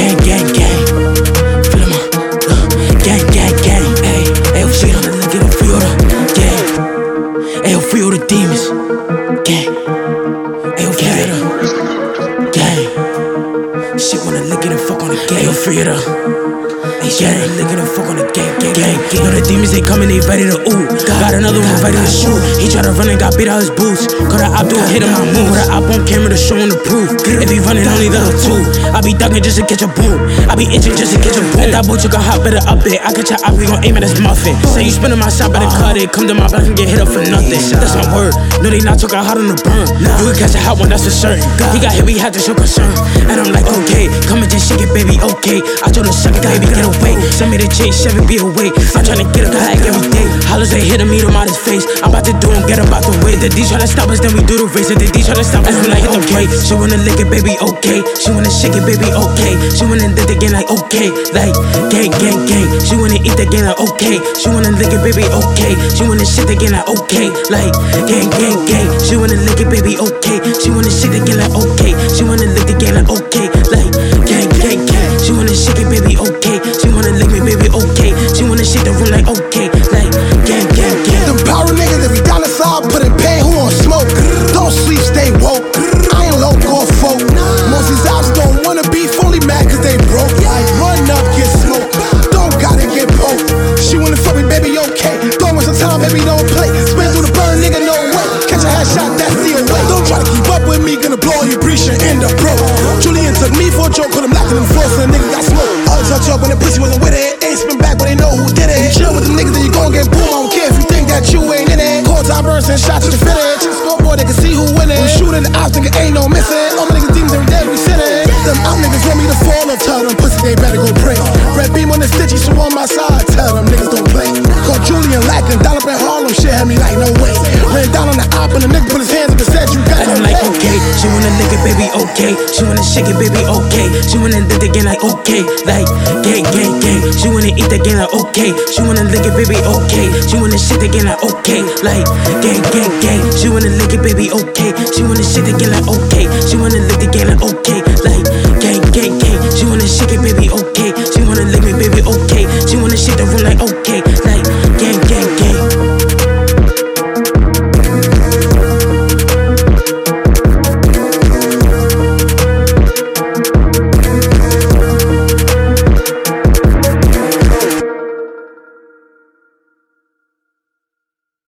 gang, gang, gang. Feelin' my uh, gang, gang, gang. Ayy. Ayy, eu chego na vida, eu feel da gang. Ayy, eu oh, feel the demons. Gang, Ayy, eu oh, feel da uh, gang. Shit wanna lick it and fuck on the gang. Ayy, eu oh, feel da. Uh, gang. shit wanna lick it and fuck on the gang. Gang. Know the demons, they coming, they ready to ooh. Got another one ready to shoot. He try to run and got beat out his boots. Cause the op do a hit him, I move. Put the op on camera to show him the proof. If he running, only the two. I be ducking just to catch a boom. I be itching just to catch a boom. If that boy took a hot, better up it. I catch a op, we gon' aim at his muffin. Say you spinning my shot, better cut it. Come to my block and get hit up for nothing. That's my word. No, they not talking hot on the burn. You can catch a hot one, that's for certain. He got hit, we had to show concern. And I'm like, okay, come okay. I told her, suck it, baby, get away. Send me the chase, Chevy, be away. I'm tryna get a bag every day. Hollers, they hit him, meet him out his face. I'm about to do him, get him out the way. The D tryna stop us, then we do the race. If the D tryna stop us, I'm like, okay. She wanna lick it, baby, okay. She wanna shake it, baby, okay. She wanna lick the game like, okay. Like, gang, gang, gang. She wanna eat the game like, okay. She wanna lick it, baby, okay. She wanna shake the game like, okay. Like, gang, gang, gang. She wanna lick it, baby, okay. She wanna shake the game like, okay. She woke. I ain't local folk. Most these ops don't wanna be fully mad cause they broke. Like, run up, get smoked. Don't gotta get poked. She wanna fuck me, baby, okay. Don't waste some time, baby, don't play. Spin through the burn, nigga, no way. Catch a headshot, that's the away. Don't try to keep up with me, gonna blow your breach and end up broke. Julian took me for a joke, cause I'm locking the floor, so the nigga got smoked. All touch up when the pussy wasn't with it. Ain't spin back, but they know who did it. Chill with the niggas, and shots to the finish. Scoreboard, they can see who winning. We shooting the ops, nigga, ain't no missing. All my niggas demons every day, we sinning. Them out niggas want me to fall or tell them pussy they better go pray. Red beam on the stitchy, so on my side, tell them niggas don't play. Call Julian lacking, down up in Harlem, shit had me like no way. Shake it, baby, okay. She wanna lick game like, okay. Like, gang, gang, gang. She wanna eat game like, okay. She wanna lick it, baby, okay. She wanna the game like, okay. Like, gang, gang, gang. She wanna lick it, baby, okay. She wanna the game like,